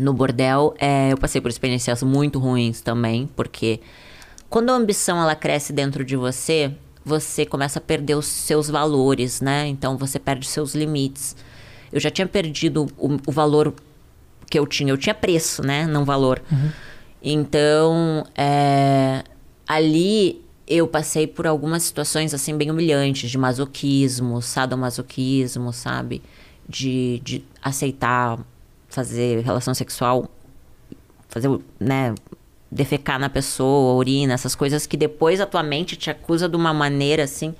no bordel, é, eu passei por experiências muito ruins também, porque quando a ambição ela cresce dentro de você, você começa a perder os seus valores, né? Então você perde seus limites. Eu já tinha perdido o, o valor que eu tinha. Eu tinha preço, né? Não valor. Uhum. Então, é, ali eu passei por algumas situações assim bem humilhantes de masoquismo, sadomasoquismo, sabe? De, de aceitar fazer relação sexual, fazer, né, defecar na pessoa, urina, essas coisas que depois a tua mente te acusa de uma maneira assim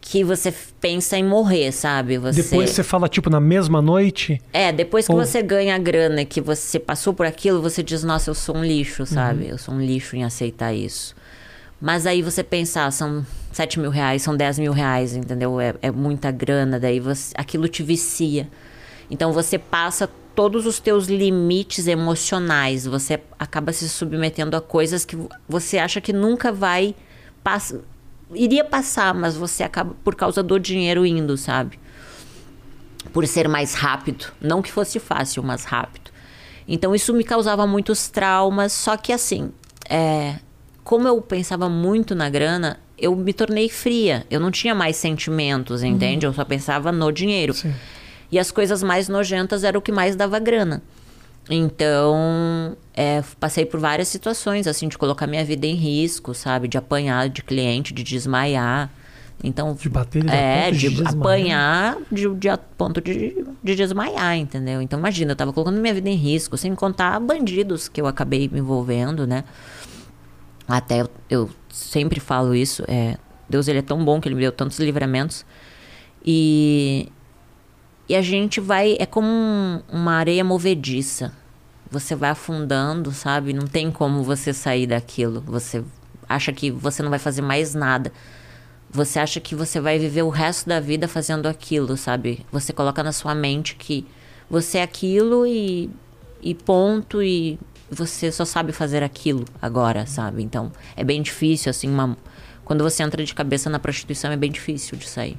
que você pensa em morrer, sabe? Você... Depois você fala, tipo, na mesma noite? É, depois que Ou- você ganha a grana, que você passou por aquilo, você diz, nossa, eu sou um lixo, sabe? Eu sou um lixo em aceitar isso. Mas aí você pensa, ah, são 7 mil reais, são 10 mil reais, entendeu? É, é muita grana, daí você, aquilo te vicia. Então você passa todos os teus limites emocionais, você acaba se submetendo a coisas que você acha que nunca vai passar. Iria passar, mas você acaba por causa do dinheiro indo, sabe? por ser mais rápido. Não que fosse fácil, mas rápido. Então isso me causava muitos traumas. Só que assim, é, como eu pensava muito na grana, eu me tornei fria. Eu não tinha mais sentimentos, entende? Eu só pensava no dinheiro. Sim. E as coisas mais nojentas era o que mais dava grana. Então, é, passei por várias situações, assim, de colocar minha vida em risco, sabe? De apanhar de cliente, de desmaiar. Então, De bater é, de, de apanhar de, de a ponto de, de desmaiar, entendeu? Então, imagina, eu tava colocando minha vida em risco, sem contar bandidos que eu acabei me envolvendo, né? Até eu, eu sempre falo isso, é, Deus ele é tão bom que ele me deu tantos livramentos. E, e a gente vai, é como um- uma areia movediça. Você vai afundando, sabe? Não tem como você sair daquilo. Você acha que você não vai fazer mais nada. Você acha que você vai viver o resto da vida fazendo aquilo, sabe? Você coloca na sua mente que você é aquilo e, e ponto, e você só sabe fazer aquilo agora, sabe? Então é bem difícil, assim, uma... quando você entra de cabeça na prostituição é bem difícil de sair.